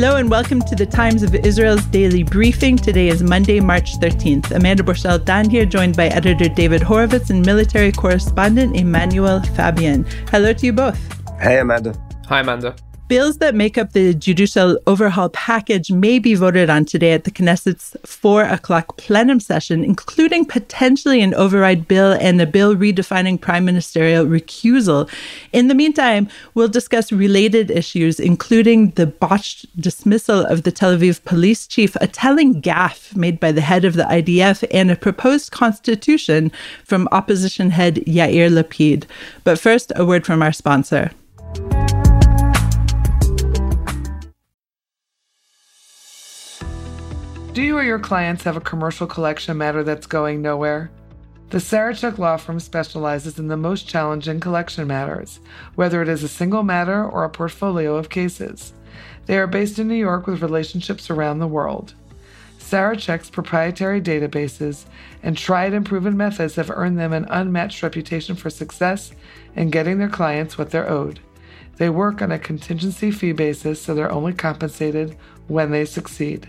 Hello and welcome to the Times of Israel's daily briefing. Today is Monday, March 13th. Amanda Borschel Dan here, joined by editor David Horovitz and military correspondent Emmanuel Fabian. Hello to you both. Hey, Amanda. Hi, Amanda. Bills that make up the judicial overhaul package may be voted on today at the Knesset's 4 o'clock plenum session, including potentially an override bill and a bill redefining prime ministerial recusal. In the meantime, we'll discuss related issues, including the botched dismissal of the Tel Aviv police chief, a telling gaffe made by the head of the IDF, and a proposed constitution from opposition head Yair Lapid. But first, a word from our sponsor. Do you or your clients have a commercial collection matter that's going nowhere? The Sarachek Law Firm specializes in the most challenging collection matters, whether it is a single matter or a portfolio of cases. They are based in New York with relationships around the world. Sarachek's proprietary databases and tried and proven methods have earned them an unmatched reputation for success in getting their clients what they're owed. They work on a contingency fee basis, so they're only compensated when they succeed.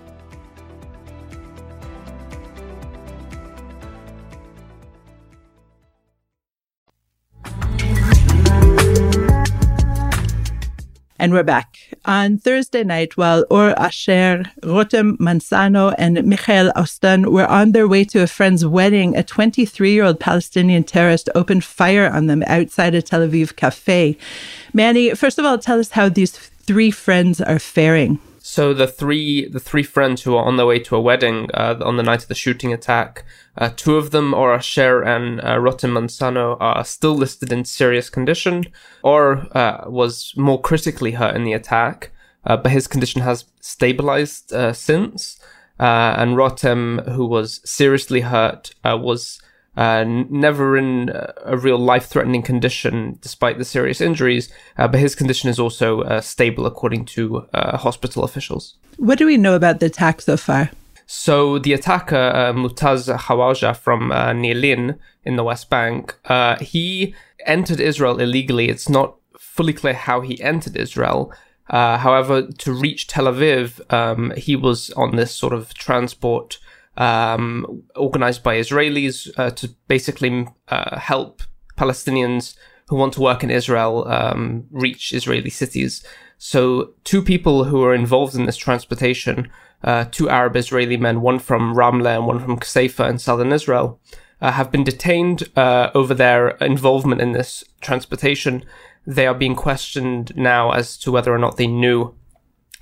And we're back. On Thursday night, while Or Asher, Rotem Mansano, and Michael Austin were on their way to a friend's wedding, a 23 year old Palestinian terrorist opened fire on them outside a Tel Aviv cafe. Manny, first of all, tell us how these three friends are faring. So the three the three friends who are on their way to a wedding uh, on the night of the shooting attack, uh, two of them, Or Asher and uh, Rotem Mansano, are still listed in serious condition. Or uh, was more critically hurt in the attack, uh, but his condition has stabilized uh, since. And Rotem, who was seriously hurt, was uh, never in a real life threatening condition despite the serious injuries, uh, but his condition is also uh, stable according to uh, hospital officials. What do we know about the attack so far? So, the attacker, uh, Mutaz Hawaja from uh, Nilin in the West Bank, he entered Israel illegally. It's not fully clear how he entered Israel. however, to reach Tel Aviv, um, he was on this sort of transport um, organized by Israelis uh, to basically uh, help Palestinians who want to work in Israel um, reach Israeli cities. So, two people who are involved in this transportation, uh, two Arab Israeli men, one from Ramle and one from Kseifa in southern Israel, uh, have been detained uh, over their involvement in this transportation. They are being questioned now as to whether or not they knew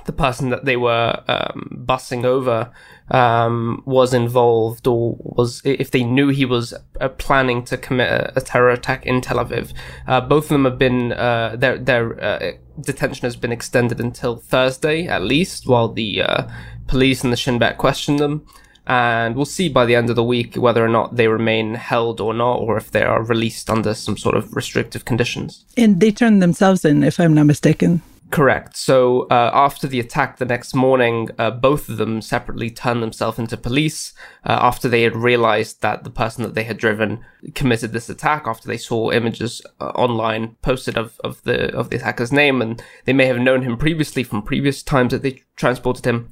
the person that they were um, bussing over um, was involved or was if they knew he was uh, planning to commit a, a, terror attack in Tel Aviv. Uh, both of them have been uh, their their uh, detention has been extended until Thursday at least, while the uh, police and the Shin Bet question them. And we'll see by the end of the week whether or not they remain held or not, or if they are released under some sort of restrictive conditions. And they turned themselves in, if I'm not mistaken. Correct. So uh, after the attack the next morning, uh, both of them separately turned themselves into police uh, after they had realized that the person that they had driven committed this attack. After they saw images uh, online posted of, of the of the attacker's name, and they may have known him previously from previous times that they transported him.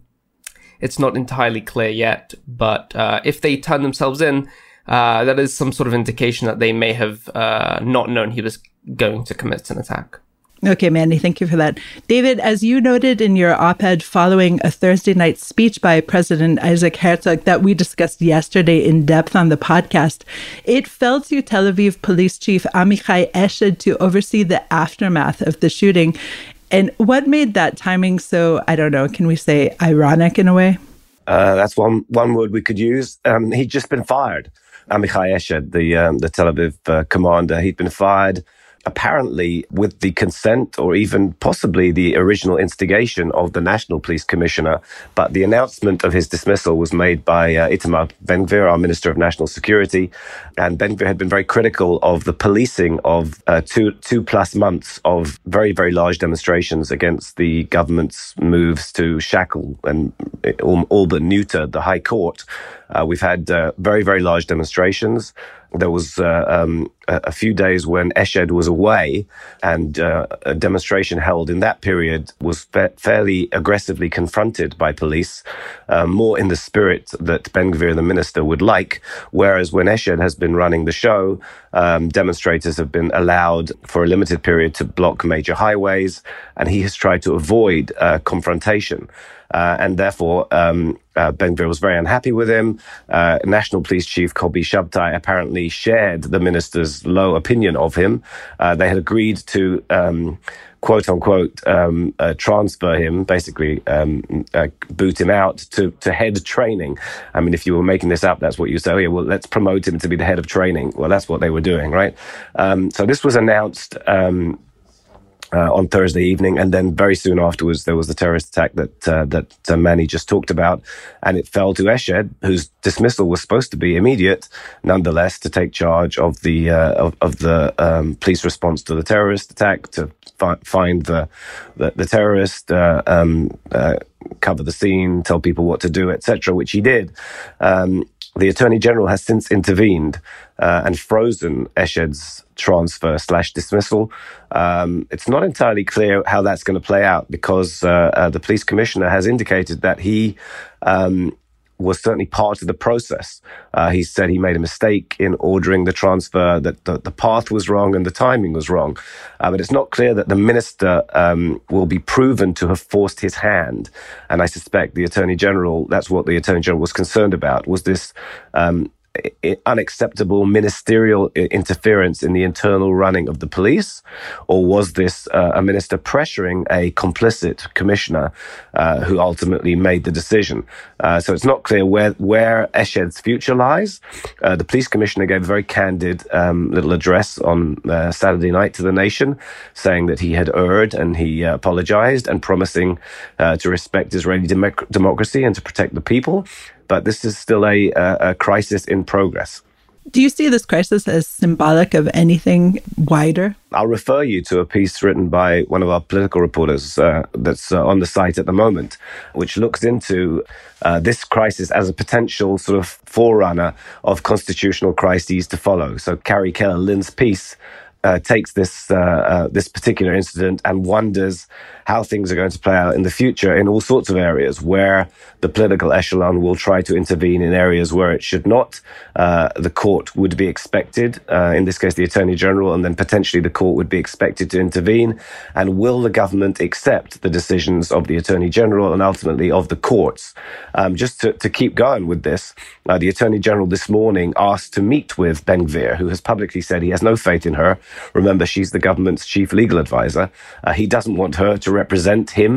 It's not entirely clear yet, but uh, if they turn themselves in, uh, that is some sort of indication that they may have not known he was going to commit an attack. Okay, Manny, thank you for that. David, as you noted in your op ed following a Thursday night speech by President Isaac Herzog that we discussed yesterday in depth on the podcast, it fell to Tel Aviv Police Chief Amichai Eshed to oversee the aftermath of the shooting. And what made that timing so, I don't know, can we say ironic in a way? Uh, that's one, one word we could use. Um, he'd just been fired. Amichai Eshed, the, um, the Tel Aviv uh, commander, he'd been fired apparently with the consent or even possibly the original instigation of the National Police Commissioner. But the announcement of his dismissal was made by uh, Itamar Ben-Gvir, our Minister of National Security. And Ben-Gvir had been very critical of the policing of uh, two, two plus months of very, very large demonstrations against the government's moves to shackle and all, all but neuter the High Court. Uh, we've had uh, very, very large demonstrations. There was uh, um, a few days when Eshed was away, and uh, a demonstration held in that period was fa- fairly aggressively confronted by police, uh, more in the spirit that Ben Gvir, the minister, would like. Whereas when Eshed has been running the show, um, demonstrators have been allowed for a limited period to block major highways, and he has tried to avoid uh, confrontation. Uh, and therefore, um, uh, Ben Gvir was very unhappy with him. Uh, National Police Chief Kobi Shabtai apparently shared the minister's low opinion of him. Uh, they had agreed to. Um, quote unquote um, uh, transfer him, basically um, uh, boot him out to, to head training. I mean, if you were making this up, that's what you say. Oh, yeah, well, let's promote him to be the head of training. Well, that's what they were doing, right? Um, so this was announced um, uh, on Thursday evening, and then very soon afterwards there was the terrorist attack that uh, that uh, Manny just talked about, and it fell to Eshed, whose dismissal was supposed to be immediate, nonetheless, to take charge of the uh, of, of, the um, police response to the terrorist attack, to fi- find the the, the terrorist, uh, um, uh, cover the scene, tell people what to do, etc., which he did. Um, the Attorney General has since intervened uh, and frozen Eshed's transfer slash dismissal. Um, it's not entirely clear how that's going to play out because uh, uh, the police commissioner has indicated that he um, was certainly part of the process. Uh, he said he made a mistake in ordering the transfer, that the, the path was wrong and the timing was wrong. Uh, but it's not clear that the minister um, will be proven to have forced his hand. And I suspect the attorney general, that's what the attorney general was concerned about, was this um, unacceptable ministerial interference in the internal running of the police, or was this uh, a minister pressuring a complicit commissioner uh, who ultimately made the decision? Uh, so it's not clear where where Eshed's future lies. Uh, the police commissioner gave a very candid um, little address on uh, Saturday night to the nation, saying that he had erred and he uh, apologized and promising to respect Israeli democracy and to protect the people but this is still a, a, a crisis in progress. Do you see this crisis as symbolic of anything wider? I'll refer you to a piece written by one of our political reporters uh, that's uh, on the site at the moment, which looks into uh, this crisis as a potential sort of forerunner of constitutional crises to follow. So, Carrie Keller Lynn's piece uh, takes this uh, uh, this particular incident and wonders how things are going to play out in the future in all sorts of areas where the political echelon will try to intervene in areas where it should not. Uh, the court would be expected, uh, in this case, the attorney general, and then potentially the court would be expected to intervene. And will the government accept the decisions of the attorney general and ultimately of the courts? Um, just to, to keep going with this, uh, the attorney general this morning asked to meet with Ben Gvir, who has publicly said he has no faith in her. Remember, she's the government's chief legal advisor. Uh, he doesn't want her to represent him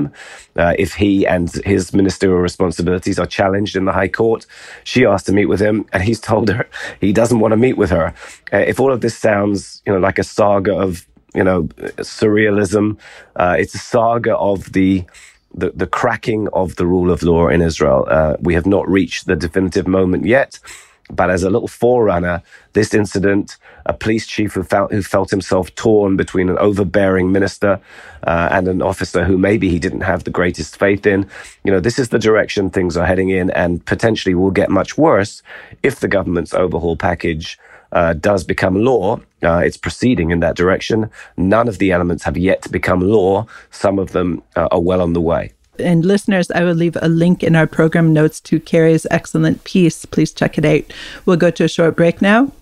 uh, if he and his ministerial responsibilities are challenged in the High Court. She asked to meet with him, and he's told her he doesn't want to meet with her. Uh, if all of this sounds, you know, like a saga of you know surrealism, uh, it's a saga of the the, the cracking of the rule of law in Israel. Uh, we have not reached the definitive moment yet. But as a little forerunner, this incident, a police chief who felt, who felt himself torn between an overbearing minister uh, and an officer who maybe he didn't have the greatest faith in, you know, this is the direction things are heading in and potentially will get much worse if the government's overhaul package uh, does become law. Uh, it's proceeding in that direction. None of the elements have yet become law. Some of them uh, are well on the way. And listeners, I will leave a link in our program notes to Carrie's excellent piece. Please check it out. We'll go to a short break now.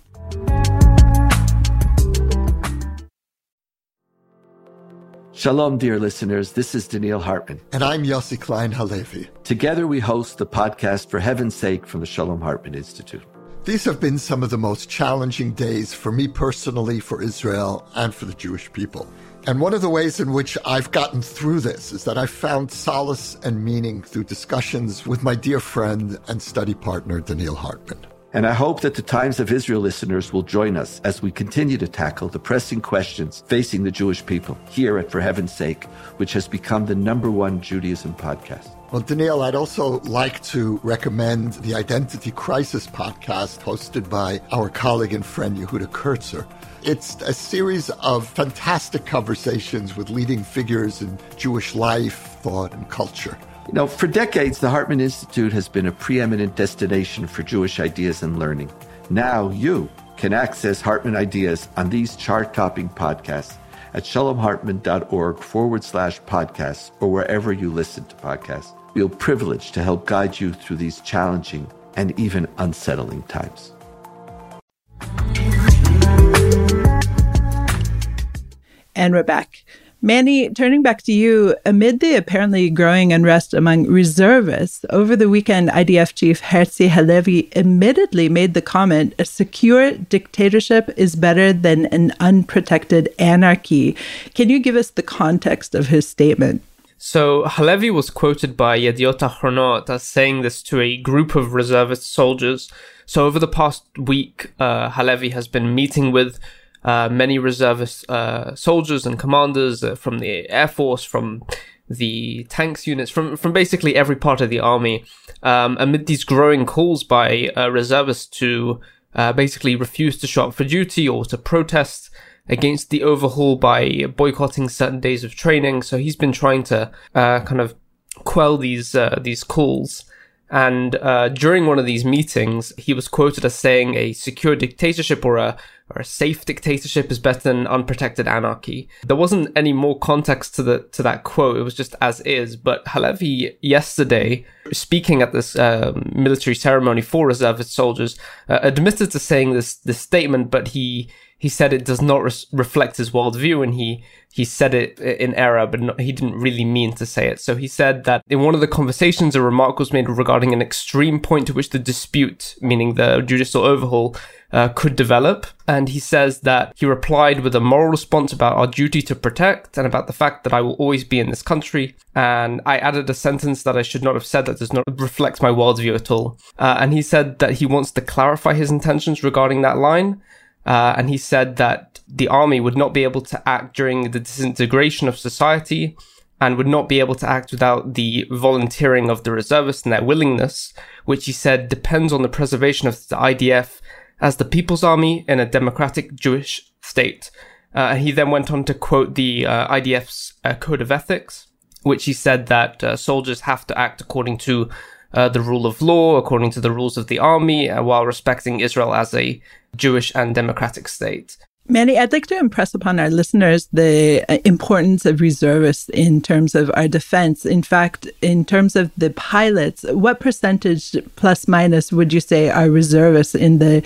Shalom, dear listeners. This is Donniel Hartman. And I'm Yossi Klein Halevi. Together, we host the podcast For Heaven's Sake from the Shalom Hartman Institute. These have been some of the most challenging days for me personally, for Israel, and for the Jewish people. And one of the ways in which I've gotten through this is that I've found solace and meaning through discussions with my dear friend and study partner, Donniel Hartman. And I hope that the Times of Israel listeners will join us as we continue to tackle the pressing questions facing the Jewish people here at For Heaven's Sake, which has become the number one Judaism podcast. Well, Donniel, I'd also like to recommend the Identity Crisis podcast hosted by our colleague and friend Yehuda Kurtzer. It's a series of fantastic conversations with leading figures in Jewish life, thought, and culture. You know, for decades, the Hartman Institute has been a preeminent destination for Jewish ideas and learning. Now you can access Hartman ideas on these chart topping podcasts at shalomhartman.org forward slash podcasts or wherever you listen to podcasts. Feel privileged to help guide you through these challenging and even unsettling times. And back. Manny, turning back to you, amid the apparently growing unrest among reservists, over the weekend, IDF chief Herzi Halevi admittedly made the comment a secure dictatorship is better than an unprotected anarchy. Can you give us the context of his statement? So Halevi was quoted by Yediot Ahronot as saying this to a group of reservist soldiers. So over the past week, uh, Halevi has been meeting with uh, many reservist uh, soldiers and commanders uh, from the Air Force, from the tanks units, from from basically every part of the army, um, amid these growing calls by uh, reservists to basically refuse to show up for duty or to protest against the overhaul by boycotting certain days of training. So he's been trying to uh, kind of quell these these calls. And uh, during one of these meetings, he was quoted as saying a secure dictatorship or a or a safe dictatorship is better than unprotected anarchy. There wasn't any more context to the to that quote. It was just as is. But Halevi yesterday, speaking at this uh, military ceremony for reservist soldiers, uh, admitted to saying this this statement, but he he said it does not res- reflect his worldview, and he he said it in error, but not, he didn't really mean to say it. So he said that in one of the conversations, a remark was made regarding an extreme point to which the dispute, meaning the judicial overhaul, uh, could develop. And he says that he replied with a moral response about our duty to protect and about the fact that I will always be in this country. And I added a sentence that I should not have said that does not reflect my worldview at all. Uh, and he said that he wants to clarify his intentions regarding that line. Uh, and he said that the army would not be able to act during the disintegration of society and would not be able to act without the volunteering of the reservists and their willingness, which he said depends on the preservation of the IDF as the People's Army in a democratic Jewish state. Uh, he then went on to quote the uh, IDF's uh, Code of Ethics, which he said that uh, soldiers have to act according to uh, the rule of law, according to the rules of the army, uh, while respecting Israel as a Jewish and democratic state. Manny, I'd like to impress upon our listeners the uh, importance of reservists in terms of our defense. In fact, in terms of the pilots, what percentage plus minus would you say are reservists in the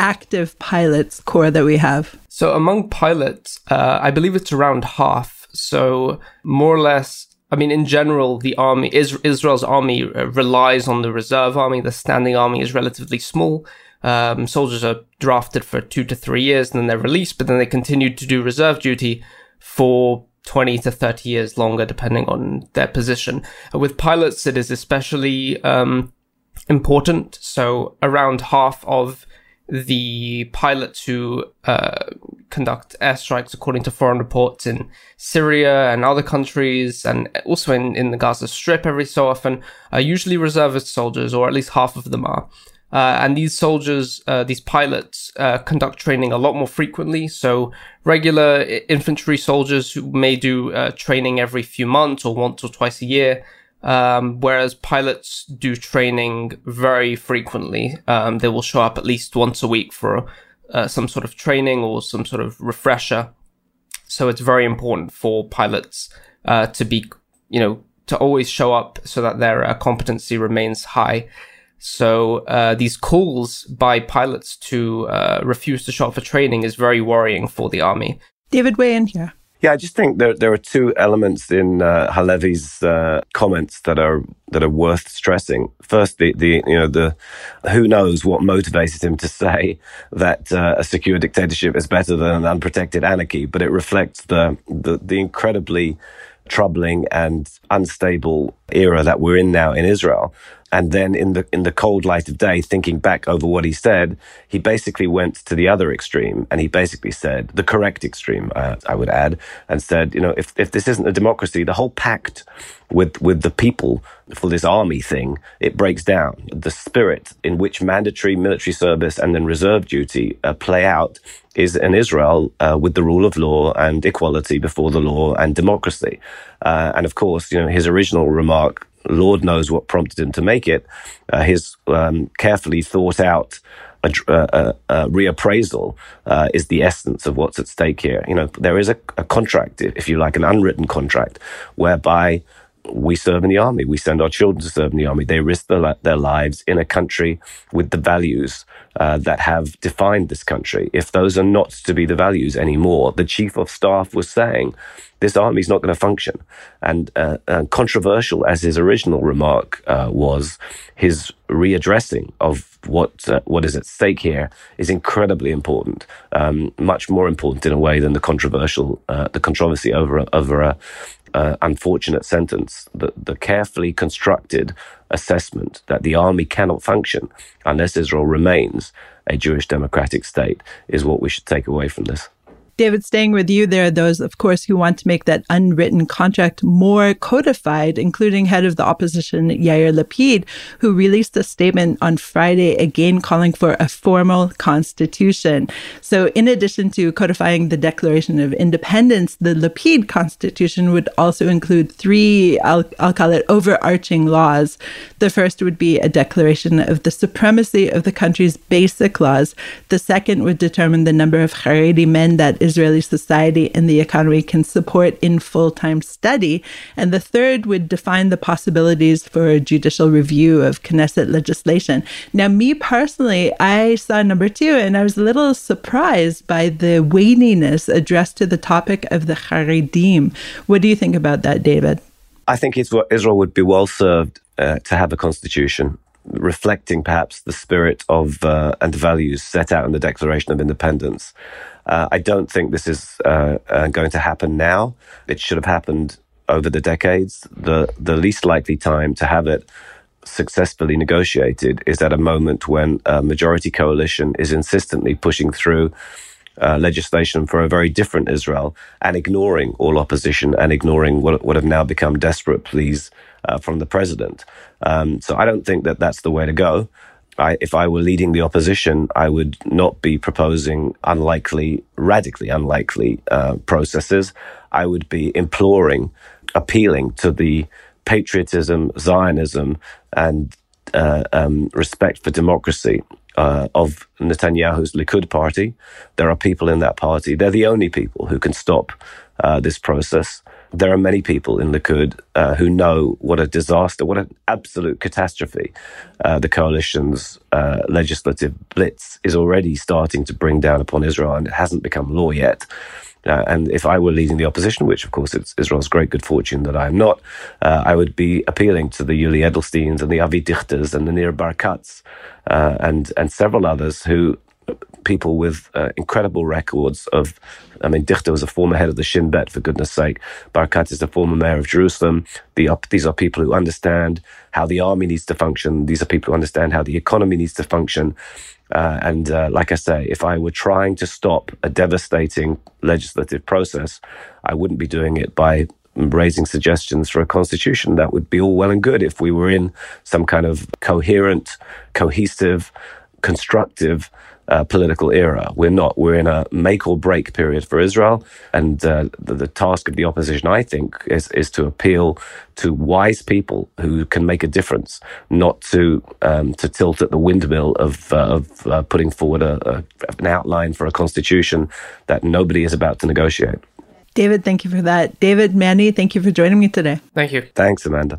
active pilots corps that we have? So among pilots, uh, I believe it's around half. So more or less, I mean, in general, the army, Israel's army uh, relies on the reserve army. The standing army is relatively small. Um, soldiers are drafted for two to three years and then they're released, but then they continue to do reserve duty for 20 to 30 years longer, depending on their position. With pilots, it is especially um, important. So around half of the pilots who uh, conduct airstrikes, according to foreign reports in Syria and other countries, and also in, in the Gaza Strip every so often, are usually reservist soldiers, or at least half of them are. Uh, and these soldiers, uh, these pilots, uh, conduct training a lot more frequently. So regular infantry soldiers who may do uh, training every few months or once or twice a year, um, whereas pilots do training very frequently. Um, they will show up at least once a week for uh, some sort of training or some sort of refresher. So it's very important for pilots uh, to be, you know, to always show up so that their competency remains high. So uh, these calls by pilots to uh, refuse to show up for training is very worrying for the army. David, weigh in here. Yeah, I just think there there are two elements in uh, Halevi's uh, comments that are that are worth stressing. First, the, the you know the who knows what motivated him to say that uh, a secure dictatorship is better than an unprotected anarchy, but it reflects the the, the incredibly troubling and unstable era that we're in now in Israel. And then in the in the cold light of day, thinking back over what he said, he basically went to the other extreme, and he basically said the correct extreme, uh, I would add, and said, you know, if if this isn't a democracy, the whole pact with with the people for this army thing, it breaks down. The spirit in which mandatory military service and then reserve duty uh, play out is in Israel uh, with the rule of law and equality before the law and democracy. Uh, and of course, you know, his original remark Lord knows what prompted him to make it. Uh, his um, carefully thought out a, a, a reappraisal uh, is the essence of what's at stake here. You know, there is a, a contract, if you like, an unwritten contract, whereby we serve in the army. We send our children to serve in the army. They risk their, their lives in a country with the values uh, that have defined this country. If those are not to be the values anymore, the chief of staff was saying this army is not going to function. And uh, controversial as his original remark uh, was, his readdressing of what uh, what is at stake here is incredibly important, um, much more important in a way than the controversial uh, the controversy over over a uh, unfortunate sentence. The, the carefully constructed assessment that the army cannot function unless Israel remains a Jewish democratic state is what we should take away from this. David, staying with you, there are those, of course, who want to make that unwritten contract more codified, including head of the opposition, Yair Lapid, who released a statement on Friday again calling for a formal constitution. So, in addition to codifying the Declaration of Independence, the Lapid constitution would also include three, I'll, I'll call it overarching laws. The first would be a declaration of the supremacy of the country's basic laws. The second would determine the number of Haredi men that is Israeli society and the economy can support in full time study. And the third would define the possibilities for judicial review of Knesset legislation. Now, me personally, I saw number two and I was a little surprised by the weightiness addressed to the topic of the Haredim. What do you think about that, David? I think Israel would be well served uh, to have a constitution reflecting perhaps the spirit of uh, and values set out in the Declaration of Independence. Uh, I don't think this is uh, uh, going to happen now. It should have happened over the decades. The the least likely time to have it successfully negotiated is at a moment when a majority coalition is insistently pushing through uh, legislation for a very different Israel and ignoring all opposition and ignoring what, what have now become desperate pleas uh, from the president. Um, so I don't think that that's the way to go. I, if I were leading the opposition, I would not be proposing unlikely, radically unlikely uh, processes. I would be imploring, appealing to the patriotism, Zionism, and uh, um, respect for democracy uh, of Netanyahu's Likud party. There are people in that party. They're the only people who can stop uh, this process there are many people in Likud uh, who know what a disaster, what an absolute catastrophe uh, the coalition's uh, legislative blitz is already starting to bring down upon Israel, and it hasn't become law yet. Uh, and if I were leading the opposition, which of course it's Israel's great good fortune that I am not, uh, I would be appealing to the Yuli Edelsteins and the Avi Dichters and the Nir Barkats uh, and and several others who people with uh, incredible records of. I mean, Dichter was a former head of the Shin Bet, for goodness sake. Barkat is the former mayor of Jerusalem. The, these are people who understand how the army needs to function. These are people who understand how the economy needs to function. Uh, and uh, like I say, if I were trying to stop a devastating legislative process, I wouldn't be doing it by raising suggestions for a constitution. That would be all well and good if we were in some kind of coherent, cohesive, constructive uh, political era. We're not. We're in a make or break period for Israel. And uh, the, the, task of the opposition, I think, is, is to appeal to wise people who can make a difference, not to um, to tilt at the windmill of, uh, of uh, putting forward a, a, an outline for a constitution that nobody is about to negotiate. David, thank you for that. David, Manny, thank you for joining me today. Thank you. Thanks, Amanda.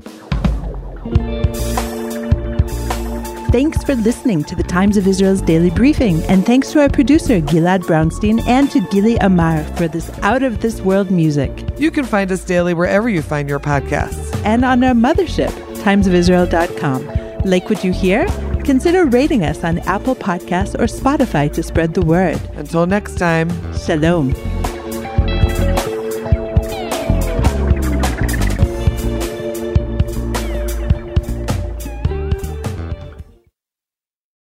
Thanks for listening to the Times of Israel's daily briefing, and thanks to our producer, Gilad Brownstein, and to Gili Amar for this out of this world music. You can find us daily wherever you find your podcasts. And on our mothership, timesofisrael.com. Like what you hear? Consider rating us on Apple Podcasts or Spotify to spread the word. Until next time, Shalom.